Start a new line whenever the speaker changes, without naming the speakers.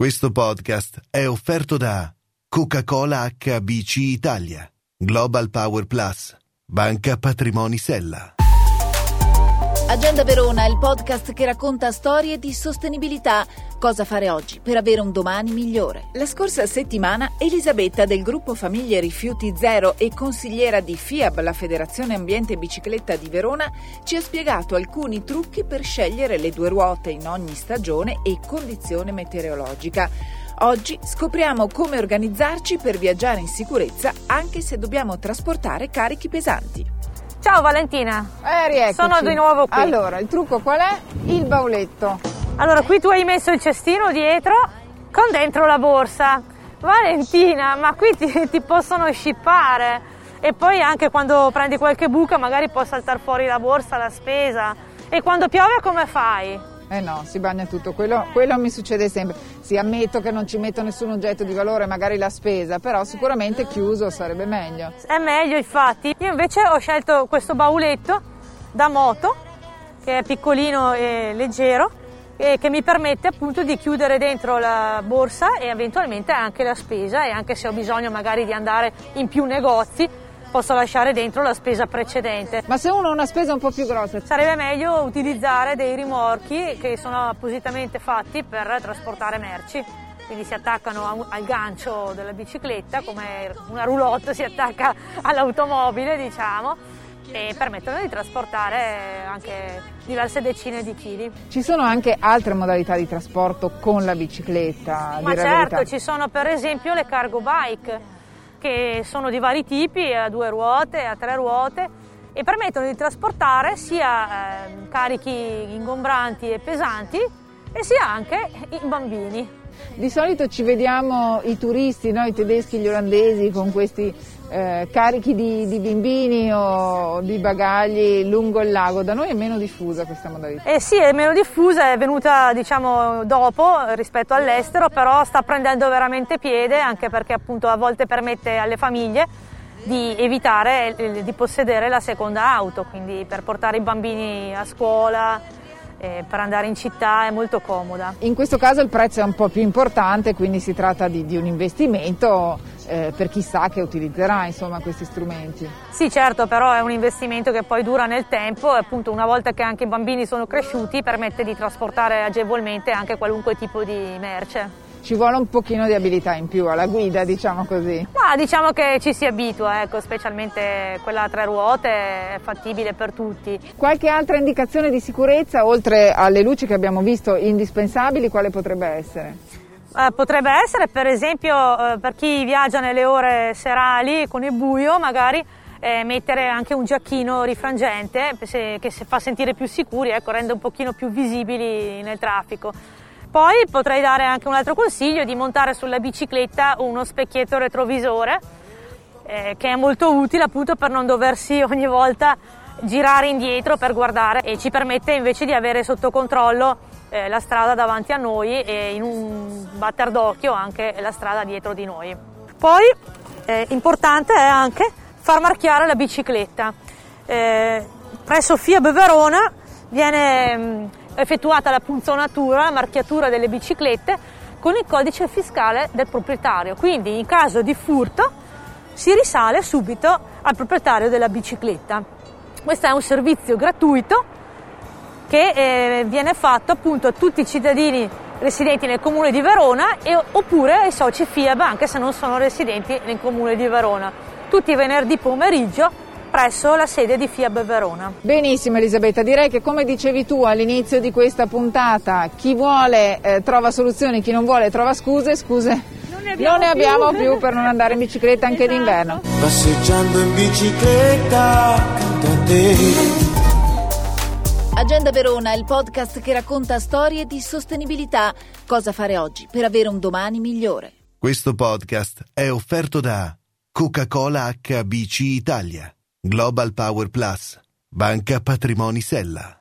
Questo podcast è offerto da Coca-Cola HBC Italia, Global Power Plus, Banca Patrimoni Sella.
Agenda Verona, il podcast che racconta storie di sostenibilità. Cosa fare oggi per avere un domani migliore? La scorsa settimana Elisabetta del gruppo Famiglie Rifiuti Zero e consigliera di FIAB, la Federazione Ambiente Bicicletta di Verona, ci ha spiegato alcuni trucchi per scegliere le due ruote in ogni stagione e condizione meteorologica. Oggi scopriamo come organizzarci per viaggiare in sicurezza anche se dobbiamo trasportare carichi pesanti.
Ciao Valentina.
Eh.
Sono di nuovo qui.
Allora, il trucco qual è? Il bauletto.
Allora, qui tu hai messo il cestino dietro con dentro la borsa. Valentina, ma qui ti, ti possono scippare. E poi anche quando prendi qualche buca magari può saltare fuori la borsa, la spesa. E quando piove come fai?
Eh no, si bagna tutto, quello, quello, mi succede sempre. Sì, ammetto che non ci metto nessun oggetto di valore, magari la spesa, però sicuramente chiuso sarebbe meglio.
È meglio, infatti. Io invece ho scelto questo bauletto da moto, che è piccolino e leggero, e che mi permette appunto di chiudere dentro la borsa e eventualmente anche la spesa e anche se ho bisogno magari di andare in più negozi posso lasciare dentro la spesa precedente.
Ma se uno ha una spesa un po' più grossa?
Sarebbe meglio utilizzare dei rimorchi che sono appositamente fatti per trasportare merci. Quindi si attaccano al gancio della bicicletta come una roulotte si attacca all'automobile, diciamo, e permettono di trasportare anche diverse decine di chili.
Ci sono anche altre modalità di trasporto con la bicicletta?
Ma certo, ci sono per esempio le cargo bike che sono di vari tipi, a due ruote, a tre ruote e permettono di trasportare sia eh, carichi ingombranti e pesanti e sia anche i bambini.
Di solito ci vediamo i turisti, no? i tedeschi, gli olandesi con questi eh, carichi di, di, bambini o di bagagli lungo il lago. Da noi è meno diffusa questa modalità.
Eh sì, è meno diffusa, è venuta diciamo dopo rispetto all'estero, però sta prendendo veramente piede anche perché appunto a volte permette alle famiglie di evitare di possedere la seconda auto, quindi per portare i bambini a scuola, eh, per andare in città è molto comoda.
In questo caso il prezzo è un po' più importante, quindi si tratta di, di un investimento eh, per chi sa che utilizzerà insomma, questi strumenti.
Sì certo, però è un investimento che poi dura nel tempo e appunto una volta che anche i bambini sono cresciuti permette di trasportare agevolmente anche qualunque tipo di merce
ci vuole un pochino di abilità in più alla guida, diciamo così.
Ma diciamo che ci si abitua, ecco, specialmente quella a tre ruote è fattibile per tutti.
Qualche altra indicazione di sicurezza, oltre alle luci che abbiamo visto indispensabili, quale potrebbe essere?
Eh, potrebbe essere per esempio eh, per chi viaggia nelle ore serali con il buio magari eh, mettere anche un giacchino rifrangente se, che fa sentire più sicuri, ecco, rende un pochino più visibili nel traffico. Poi potrei dare anche un altro consiglio di montare sulla bicicletta uno specchietto retrovisore eh, che è molto utile appunto per non doversi ogni volta girare indietro per guardare e ci permette invece di avere sotto controllo eh, la strada davanti a noi e in un batter d'occhio anche la strada dietro di noi. Poi eh, importante è anche far marchiare la bicicletta. Eh, presso FIAB Verona viene mm, effettuata la punzonatura, la marchiatura delle biciclette con il codice fiscale del proprietario. Quindi in caso di furto si risale subito al proprietario della bicicletta. Questo è un servizio gratuito che eh, viene fatto appunto a tutti i cittadini residenti nel comune di Verona e, oppure ai soci FIAB anche se non sono residenti nel comune di Verona. Tutti i venerdì pomeriggio presso la sede di FIAB Verona.
Benissimo Elisabetta, direi che come dicevi tu all'inizio di questa puntata, chi vuole eh, trova soluzioni, chi non vuole trova scuse, scuse non ne abbiamo, non ne abbiamo più. più. per non andare in bicicletta anche esatto. d'inverno.
Passeggiando in bicicletta, cantate.
Agenda Verona, il podcast che racconta storie di sostenibilità. Cosa fare oggi per avere un domani migliore.
Questo podcast è offerto da Coca-Cola HBC Italia. Global Power Plus, Banca Patrimoni Sella.